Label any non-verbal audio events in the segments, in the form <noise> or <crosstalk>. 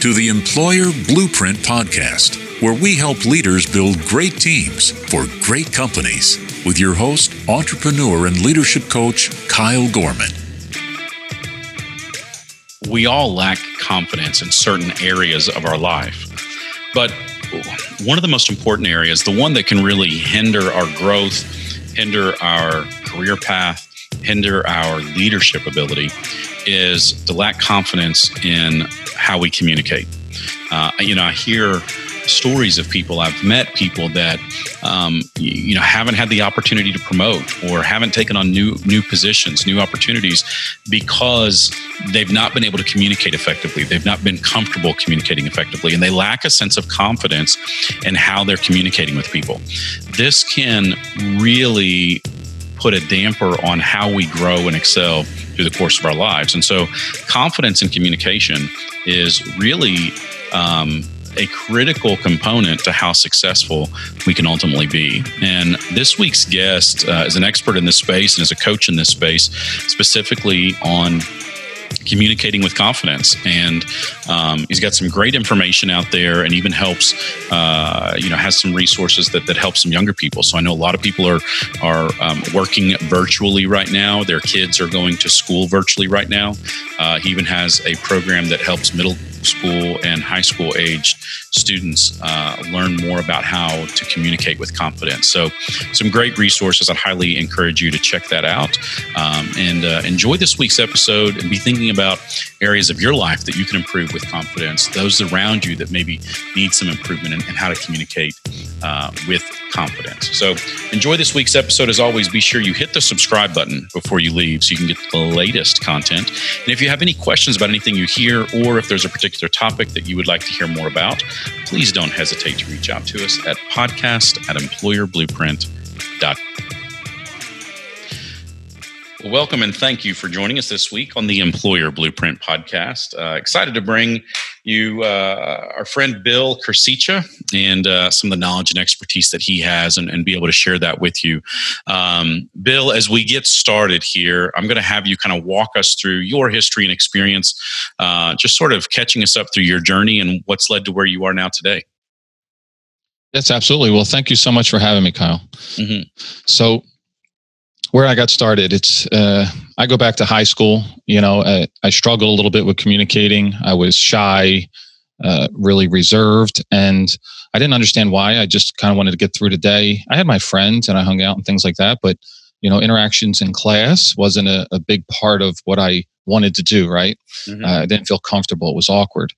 to the Employer Blueprint Podcast, where we help leaders build great teams for great companies with your host, entrepreneur, and leadership coach, Kyle Gorman. We all lack confidence in certain areas of our life. But one of the most important areas, the one that can really hinder our growth, hinder our career path, hinder our leadership ability, is to lack confidence in how we communicate. Uh, you know, I hear stories of people i've met people that um, you know haven't had the opportunity to promote or haven't taken on new new positions new opportunities because they've not been able to communicate effectively they've not been comfortable communicating effectively and they lack a sense of confidence in how they're communicating with people this can really put a damper on how we grow and excel through the course of our lives. And so, confidence in communication is really um, a critical component to how successful we can ultimately be. And this week's guest uh, is an expert in this space and is a coach in this space, specifically on communicating with confidence. And um, he's got some great information out there, and even helps, uh, you know, has some resources that that help some younger people. So I know a lot of people are are um, working virtually right now. Their kids are going to school virtually right now. Uh, he even has a program that helps middle school and high school aged students uh, learn more about how to communicate with confidence. So, some great resources. I highly encourage you to check that out um, and uh, enjoy this week's episode and be thinking about areas of your life that you can improve with confidence, those around you that maybe need some improvement in how to communicate uh, with confidence. So, enjoy this week's episode. As always, be sure you hit the subscribe button before you leave so you can get the latest content. And if you have any questions about anything you hear, or if there's a particular topic that you would like to hear more about, please don't hesitate to reach out to us at podcast at employerblueprint.com. welcome and thank you for joining us this week on the Employer Blueprint podcast. Uh, excited to bring you uh, our friend Bill Kursicha and uh, some of the knowledge and expertise that he has and, and be able to share that with you. Um, Bill, as we get started here, I'm going to have you kind of walk us through your history and experience, uh, just sort of catching us up through your journey and what's led to where you are now today. Yes, absolutely. Well, thank you so much for having me, Kyle. Mm-hmm. So, where I got started, it's uh, I go back to high school. You know, I, I struggled a little bit with communicating. I was shy, uh, really reserved, and I didn't understand why. I just kind of wanted to get through the day. I had my friends and I hung out and things like that, but you know, interactions in class wasn't a, a big part of what I wanted to do. Right? Mm-hmm. I didn't feel comfortable. It was awkward.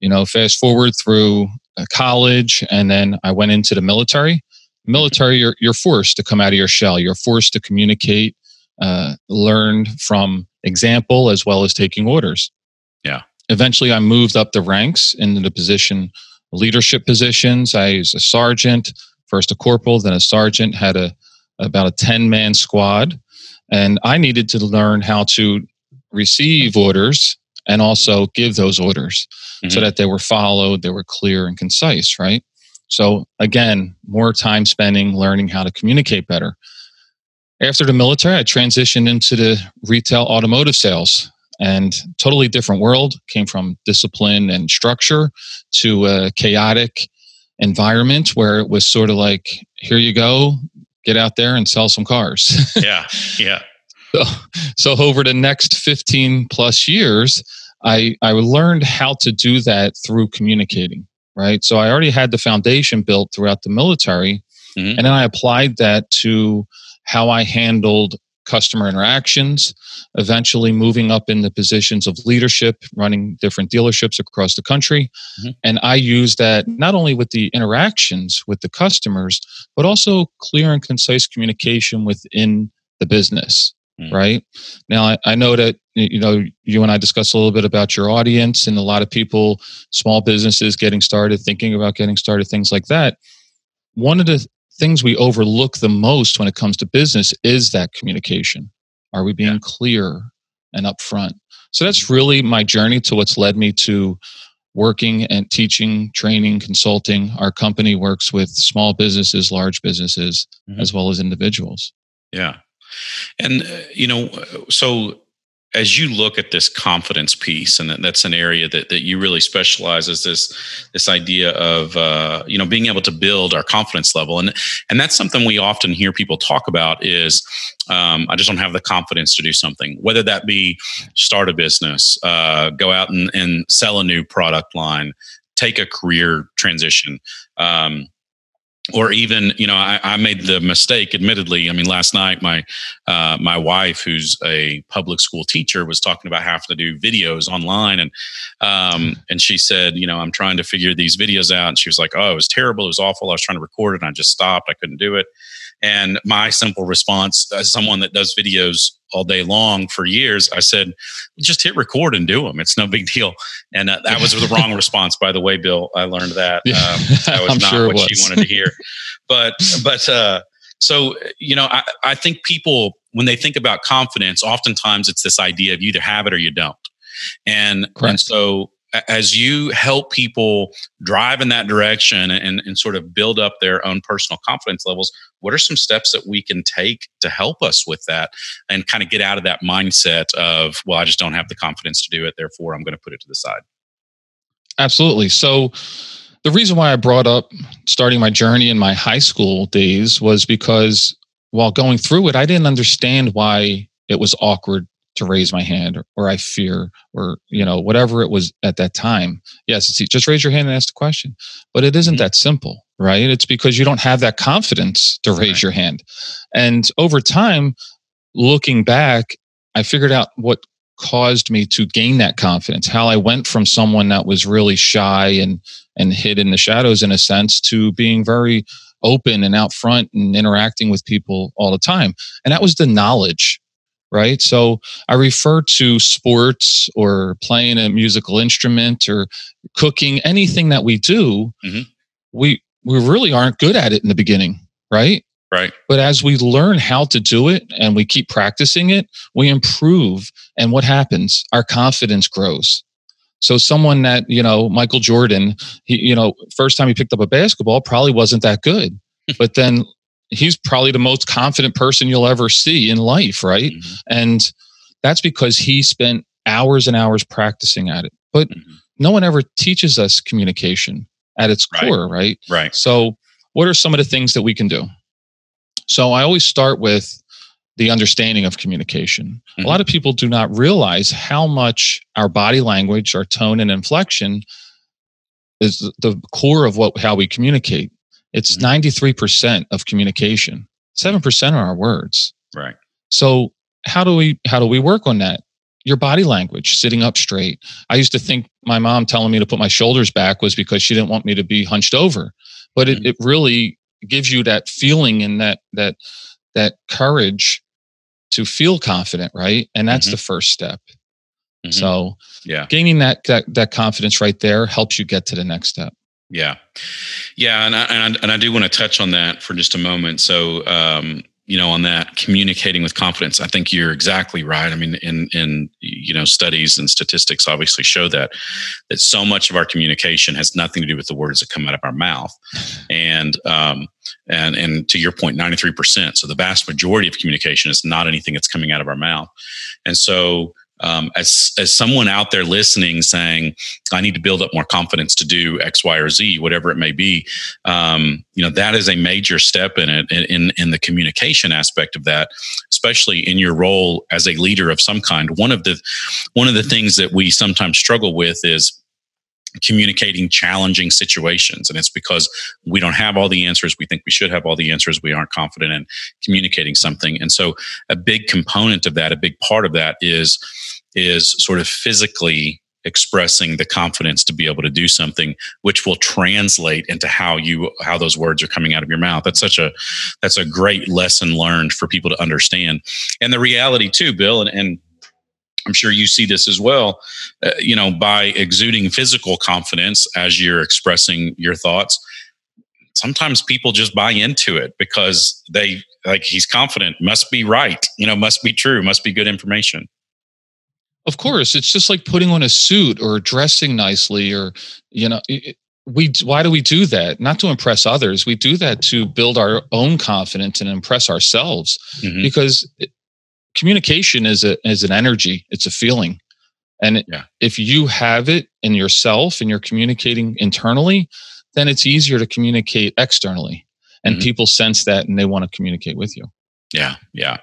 You know, fast forward through uh, college, and then I went into the military military, you're, you're forced to come out of your shell. You're forced to communicate, uh, learn from example as well as taking orders. Yeah. Eventually, I moved up the ranks into the position, leadership positions. I was a sergeant, first a corporal, then a sergeant. Had a about a ten man squad, and I needed to learn how to receive orders and also give those orders mm-hmm. so that they were followed, they were clear and concise. Right. So again, more time spending learning how to communicate better. After the military, I transitioned into the retail automotive sales and totally different world. Came from discipline and structure to a chaotic environment where it was sort of like, here you go, get out there and sell some cars. <laughs> yeah, yeah. So, so over the next 15 plus years, I, I learned how to do that through communicating right? So I already had the foundation built throughout the military. Mm-hmm. And then I applied that to how I handled customer interactions, eventually moving up in the positions of leadership, running different dealerships across the country. Mm-hmm. And I use that not only with the interactions with the customers, but also clear and concise communication within the business. Mm. Right now, I, I know that you know you and I discussed a little bit about your audience and a lot of people, small businesses getting started, thinking about getting started, things like that. One of the things we overlook the most when it comes to business is that communication. Are we being yeah. clear and upfront? So that's really my journey to what's led me to working and teaching, training, consulting. Our company works with small businesses, large businesses, mm-hmm. as well as individuals. Yeah. And, uh, you know, so as you look at this confidence piece, and that, that's an area that, that you really specialize is this this idea of uh, you know being able to build our confidence level, and and that's something we often hear people talk about is um, I just don't have the confidence to do something, whether that be start a business, uh, go out and, and sell a new product line, take a career transition. Um, or even you know I, I, made the mistake admittedly. I mean last night my uh, my wife who's a public school teacher was talking about having to do videos online. And um, and she said you know i'm trying to figure these videos out. And she was like oh it was terrible. It was awful. I was trying to record it and i just stopped. I couldn't do it and my simple response, as someone that does videos all day long for years, I said, just hit record and do them. It's no big <laughs> deal. And uh, that was the wrong response, by the way, Bill. I learned that. Um, that <laughs> was I'm not sure what was. you wanted to hear. but, but, uh, so, you know, I, I think people, when they think about confidence, oftentimes it's this idea of you either have it or you don't. And, and so as you help people drive in that direction and, and sort of build up their own personal confidence levels, what are some steps that we can take to help us with that and kind of get out of that mindset of, well, I just don't have the confidence to do it, therefore I'm going to put it to the side? Absolutely. So, the reason why I brought up starting my journey in my high school days was because while going through it, I didn't understand why it was awkward to raise my hand or, or I fear or, you know, whatever it was at that time. Yes, it's just raise your hand and ask the question. But it isn't mm-hmm. that simple, right? It's because you don't have that confidence to raise right. your hand. And over time, looking back, I figured out what caused me to gain that confidence how i went from someone that was really shy and and hid in the shadows in a sense to being very open and out front and interacting with people all the time and that was the knowledge right? So I refer to sports or playing a musical instrument or cooking, anything that we do, mm-hmm. we we really aren't good at it in the beginning, right? Right. But as we learn how to do it and we keep practicing it, we improve. And what happens? Our confidence grows. So someone that, you know, Michael Jordan, he, you know, first time he picked up a basketball probably wasn't that good. <laughs> but then he's probably the most confident person you'll ever see in life, right? Mm-hmm. And that's because he spent hours and hours practicing at it. But mm-hmm. no one ever teaches us communication at its right. core, right? Right. So, what are some of the things that we can do? So, I always start with the understanding of communication. Mm-hmm. A lot of people do not realize how much our body language, our tone and inflection is the core of what how we communicate. It's 93% mm-hmm. of communication. 7% are our words. Right. So how do we how do we work on that? Your body language, sitting up straight. I used to think my mom telling me to put my shoulders back was because she didn't want me to be hunched over. But it, mm-hmm. it really gives you that feeling and that that that courage to feel confident, right? And that's mm-hmm. the first step. Mm-hmm. So yeah, gaining that, that that confidence right there helps you get to the next step. Yeah, yeah, and I, and I, and I do want to touch on that for just a moment. So, um, you know, on that communicating with confidence, I think you're exactly right. I mean, in in you know, studies and statistics obviously show that that so much of our communication has nothing to do with the words that come out of our mouth, and um, and and to your point, 93 percent. So the vast majority of communication is not anything that's coming out of our mouth, and so um, as as someone out there listening saying i need to build up more confidence to do x y or z whatever it may be um, you know that is a major step in it in in the communication aspect of that especially in your role as a leader of some kind one of the one of the things that we sometimes struggle with is communicating challenging situations. And it's because we don't have all the answers. We think we should have all the answers. We aren't confident in communicating something. And so a big component of that, a big part of that is, is sort of physically expressing the confidence to be able to do something which will translate into how you how those words are coming out of your mouth that's such a that's a great lesson learned for people to understand and the reality too bill and, and I'm sure you see this as well. Uh, you know, by exuding physical confidence as you're expressing your thoughts, sometimes people just buy into it because they like he's confident, must be right, you know, must be true, must be good information. Of course, it's just like putting on a suit or dressing nicely or you know, it, we why do we do that not to impress others we do that to build our own confidence and impress ourselves mm-hmm. because communication is a is an energy. It's a feeling, and yeah. if you have it in yourself and you're communicating internally, then it's easier to communicate externally, and mm-hmm. people sense that and they want to communicate with you. Yeah, yeah.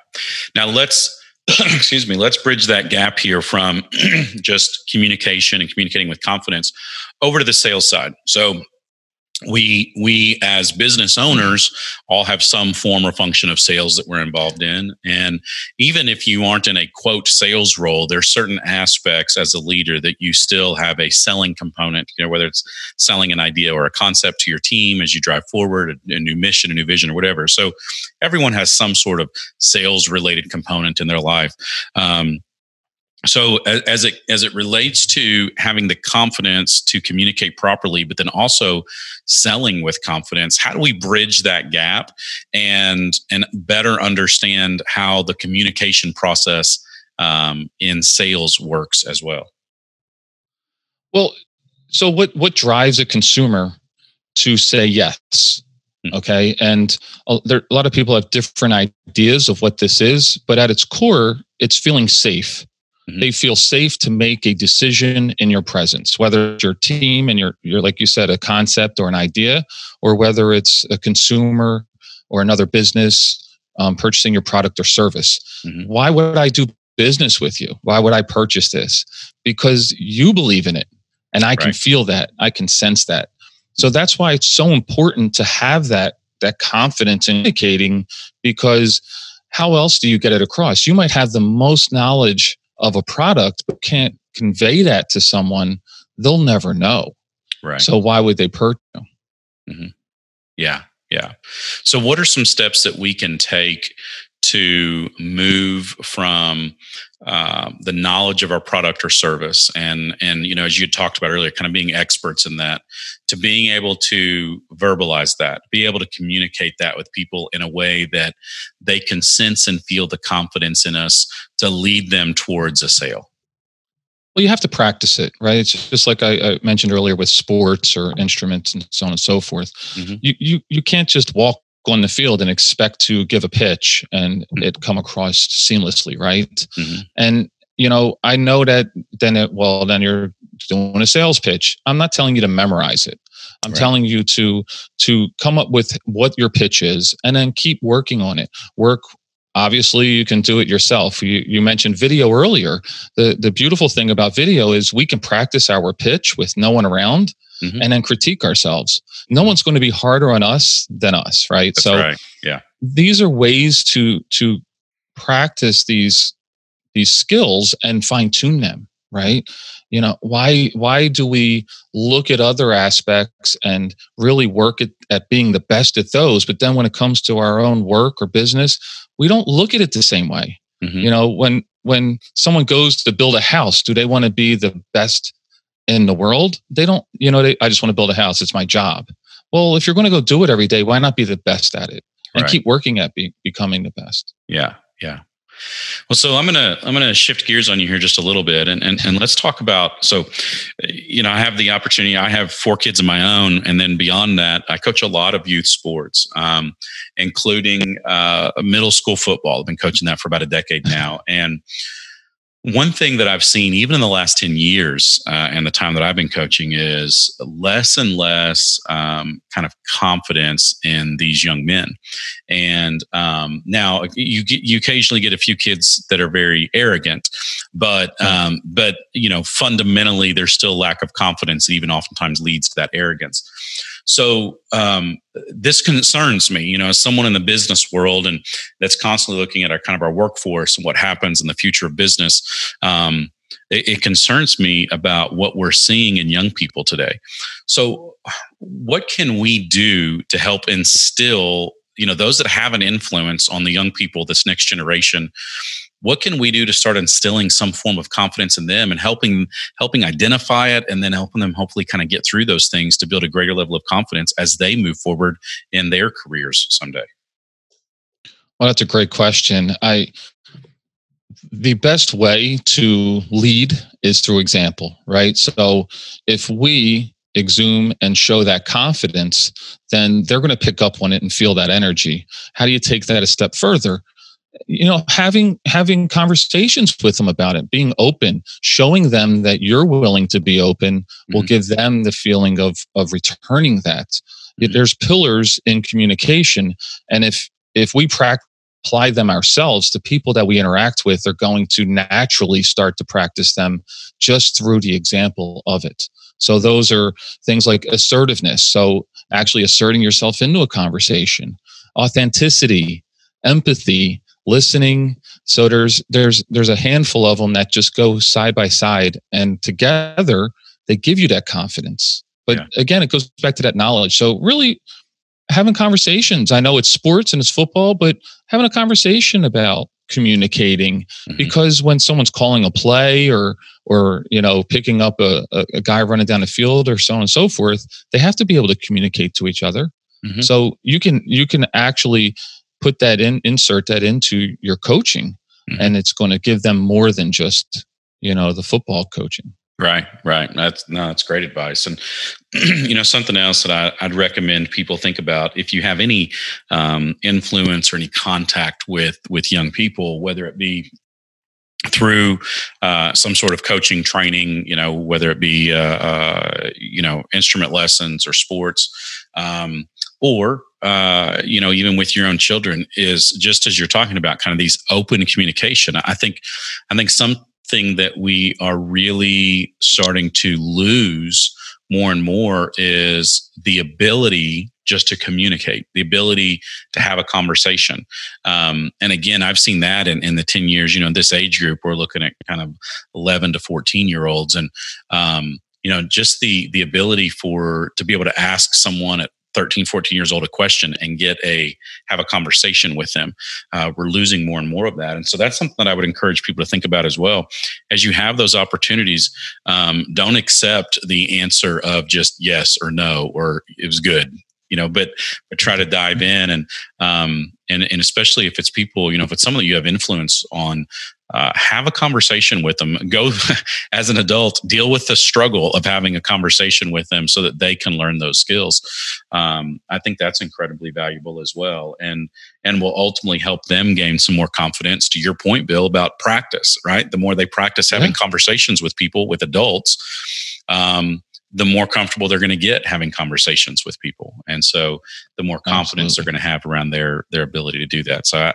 Now let's <coughs> excuse me, let's bridge that gap here from <clears throat> just communication and communicating with confidence over to the sales side. So we we as business owners all have some form or function of sales that we're involved in. And even if you aren't in a quote sales role there's certain aspects as a leader that you still have a selling component you know whether it's selling an idea or a concept to your team as you drive forward a, a new mission a new vision or whatever. So everyone has some sort of sales related component in their life. Um, so as it as it relates to having the confidence to communicate properly but then also selling with confidence how do we bridge that gap and and better understand how the communication process um, in sales works as well? Well so what what drives a consumer to say yes? Hmm. okay and a, there, a lot of people have different ideas of what this is but at its core it's feeling safe Mm-hmm. They feel safe to make a decision in your presence, whether it's your team and your, your, like you said, a concept or an idea, or whether it's a consumer or another business um, purchasing your product or service. Mm-hmm. Why would I do business with you? Why would I purchase this? Because you believe in it. And I can feel that. I can sense that. So that's why it's so important to have that that confidence in indicating because how else do you get it across? You might have the most knowledge of a product but can't convey that to someone, they'll never know. Right. So why would they purchase? Mm-hmm. Yeah, yeah. So what are some steps that we can take to move from uh, the knowledge of our product or service and and you know as you talked about earlier kind of being experts in that to being able to verbalize that be able to communicate that with people in a way that they can sense and feel the confidence in us to lead them towards a sale well, you have to practice it, right? It's just like I, I, mentioned earlier with sports or instruments and so on and so forth. Mm-hmm. You, you you can't just walk on the field and expect to give a pitch and mm-hmm. it come across seamlessly, right? Mm-hmm. And you know, I know that then it well, then you're doing a sales pitch. I'm not telling you to memorize it. I'm right. telling you to to come up with what your pitch is and then keep working on it. Work obviously you can do it yourself you, you mentioned video earlier the, the beautiful thing about video is we can practice our pitch with no one around mm-hmm. and then critique ourselves. No mm-hmm. one's going to be harder on us than us, right? That's so right. yeah, these are ways to to practice these these skills and fine tune them, right? You know, why why do we look at other aspects and really work at, at being the best at those, but then when it comes to our own work or business, we don't look at it the same way. Mm-hmm. You know, when when someone goes to build a house, do they want to be the best in the world they don't you know they, i just want to build a house it's my job. Well if you're going to go do it every day why not be the best at it? And right. keep working at be, becoming the best. Yeah yeah. Well so i'm gonna i'm gonna shift gears on you here just a little bit and, and and let's talk about so you know i have the opportunity i have four kids of my own and then beyond that i coach a lot of youth sports um, including uh, middle school football. I've been coaching that for about a decade now and one thing that I've seen, even in the last 10 years uh, and the time that I've been coaching, is less and less um, kind of confidence in these young men. And um, now you get, you occasionally get a few kids that are very arrogant, but um, but you know fundamentally there's still lack of confidence that even oftentimes leads to that arrogance. So um, this concerns me, you know, as someone in the business world and that's constantly looking at our kind of our workforce and what happens in the future of business. Um, it, it concerns me about what we're seeing in young people today. So, what can we do to help instill you know those that have an influence on the young people this next generation what can we do to start instilling some form of confidence in them and helping helping identify it and then helping them hopefully kind of get through those things to build a greater level of confidence as they move forward in their careers someday? Well that's a great question. I the best way to lead is through example right? So if we exhume and show that confidence then they're going to pick up on it and feel that energy. How do you take that a step further you know having having conversations with them about it being open showing them that you're willing to be open mm-hmm. will give them the feeling of of returning that mm-hmm. there's pillars in communication and if if we practice apply them ourselves the people that we interact with are going to naturally start to practice them just through the example of it so those are things like assertiveness so actually asserting yourself into a conversation authenticity empathy listening so there's there's there's a handful of them that just go side by side and together they give you that confidence but yeah. again it goes back to that knowledge so really having conversations i know it's sports and it's football but having a conversation about communicating mm-hmm. because when someone's calling a play or or you know picking up a, a, guy running down the field or so on and so forth they have to be able to communicate to each other mm-hmm. so you can you can actually put that in, insert that into your coaching, mm-hmm. and it's going to give them more than just you know the football coaching. Right, right. That's no, that's great advice. And <clears throat> you know, something else that I, would recommend people think about if you have any um, influence or any contact with with young people, whether it be through uh, some sort of coaching training, you know, whether it be uh, uh, you know instrument lessons or sports, um, or uh, you know, even with your own children, is just as you're talking about, kind of these open communication. I think, I think something that we are really starting to lose more and more is the ability just to communicate, the ability to have a conversation. Um, and again, I've seen that in, in the 10 years, you know, in this age group, we're looking at kind of 11 to 14 year olds. And, um, you know, just the, the ability for, to be able to ask someone at 13 14 years old a question and get a have a conversation with them. Uh, we're losing more and more of that. And so that's something that i would encourage people to think about as well. As you have those opportunities um, don't accept the answer of just yes or no or it was good you know but but try to dive in and um and and especially if it's people you know if it's someone that you have influence on uh, have a conversation with them. Go <laughs> as an adult, deal with the struggle of having a conversation with them so that they can learn those skills. Um, I think that's incredibly valuable as well, and and will ultimately help them gain some more confidence. To your point, Bill, about practice, right? The more they practice having yeah. conversations with people, with adults. Um, the more comfortable they're going to get having conversations with people and so the more confidence Absolutely. they're going to have around their their ability to do that so i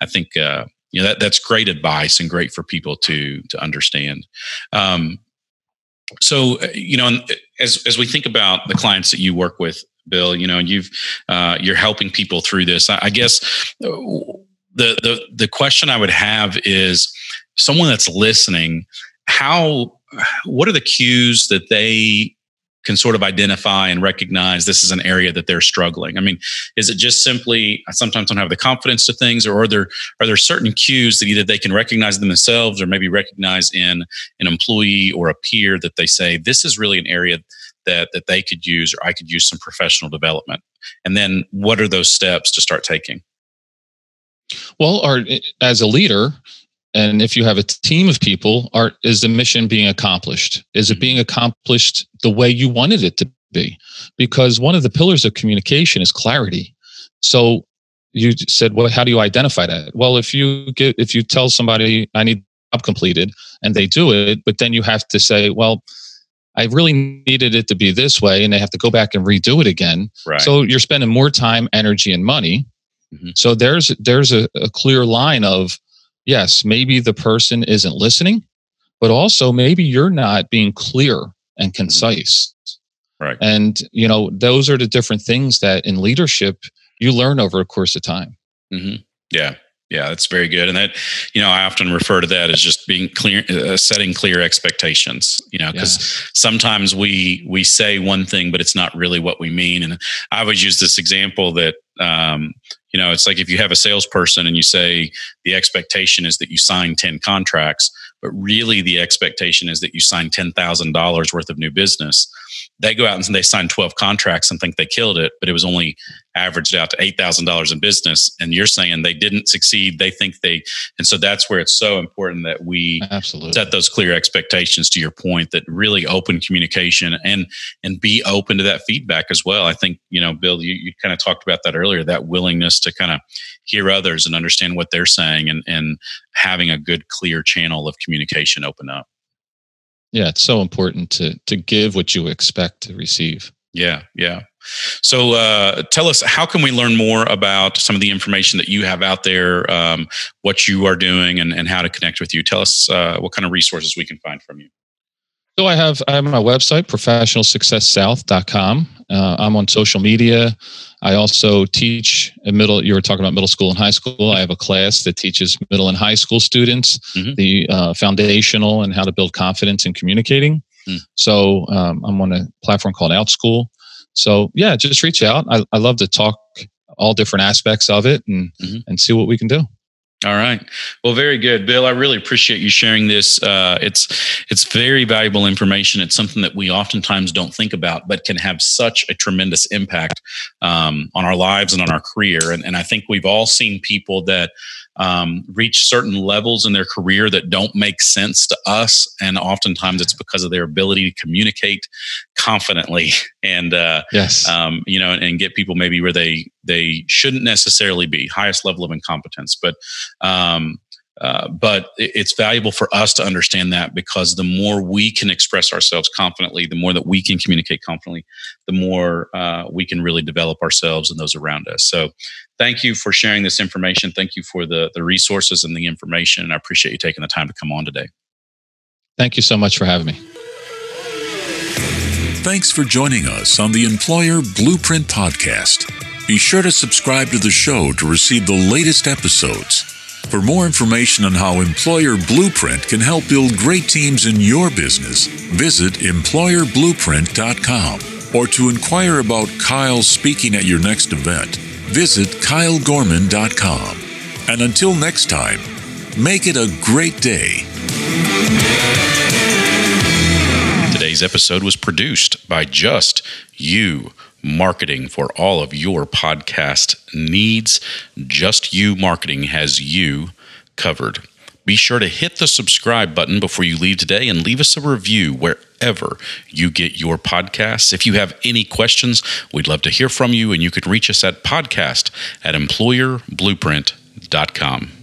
i think uh, you know that that's great advice and great for people to to understand. Um, so uh, you know as as we think about the clients that you work with bill you know you've uh, you're helping people through this I, I guess uh, the the the question i would have is someone that's listening how what are the cues that they can sort of identify and recognize this is an area that they're struggling? I mean, is it just simply I sometimes don't have the confidence to things, or are there are there certain cues that either they can recognize themselves or maybe recognize in an employee or a peer that they say this is really an area that that they could use or I could use some professional development? And then what are those steps to start taking? Well, our, eh, as a leader, and if you have a team of people are is the mission being accomplished is it mm-hmm. being accomplished the way you wanted it to be because one of the pillars of communication is clarity so you said well how do you identify that well if you get if you tell somebody i need job completed and they do it but then you have to say well i really needed it to be this way and they have to go back and redo it again right. so you're spending more time energy and money mm-hmm. so there's there's a, a clear line of yes, maybe the person isn't listening, but also maybe you're not being clear and mm-hmm. concise. Right. And, you know, those are the different things that in leadership you learn over a course of time. Mm-hmm. Yeah. Yeah, that's very good. And that, you know, I often refer to that as just being clear, uh, setting clear expectations. You know, because yeah. sometimes we we say one thing, but it's not really what we mean. And I always use this example that, um, you know, it's like if you have a salesperson and you say the expectation is that you sign 10 contracts, but really the expectation is that you sign $10,000 worth of new business, they go out and they sign 12 contracts and think they killed it, but it was only averaged out to $8,000 in business. And you're saying they didn't succeed. They think they, and so that's where it's so important that we Absolutely. set those clear expectations to your point that really open communication and, and be open to that feedback as well. I think, you know, Bill, you, you kind of talked about that earlier, that willingness to kind of hear others and understand what they're saying and, and having a good, clear channel of communication open up. Yeah, it's so important to to give what you expect to receive. Yeah, yeah. So, uh, tell us how can we learn more about some of the information that you have out there, um, what you are doing, and, and how to connect with you. Tell us uh, what kind of resources we can find from you. So I have I have my website professionalsuccesssouth.com. Uh, I'm on social media. I also teach a middle. You were talking about middle school and high school. I have a class that teaches middle and high school students mm-hmm. the uh, foundational and how to build confidence in communicating. Mm. So um, I'm on a platform called OutSchool. So yeah, just reach out. I, I love to talk all different aspects of it and mm-hmm. and see what we can do. All right. Well, very good, Bill. I really appreciate you sharing this. Uh, it's it's very valuable information. It's something that we oftentimes don't think about, but can have such a tremendous impact um, on our lives and on our career. And, and I think we've all seen people that um, reach certain levels in their career that don't make sense to us, and oftentimes it's because of their ability to communicate confidently <laughs> and uh, yes, um, you know, and, and, get people maybe where they they shouldn't necessarily be, highest level of incompetence, but. Um, uh, but it's valuable for us to understand that because the more we can express ourselves confidently, the more that we can communicate confidently, the more uh, we can really develop ourselves and those around us. So, thank you for sharing this information. Thank you for the the resources and the information. And I appreciate you taking the time to come on today. Thank you so much for having me. Thanks for joining us on the Employer Blueprint Podcast. Be sure to subscribe to the show to receive the latest episodes. For more information on how Employer Blueprint can help build great teams in your business, visit employerblueprint.com. Or to inquire about Kyle speaking at your next event, visit kylegorman.com. And until next time, make it a great day. Today's episode was produced by Just You marketing for all of your podcast needs. Just You Marketing has you covered. Be sure to hit the subscribe button before you leave today and leave us a review wherever you get your podcasts. If you have any questions, we'd love to hear from you, and you can reach us at podcast at employerblueprint.com.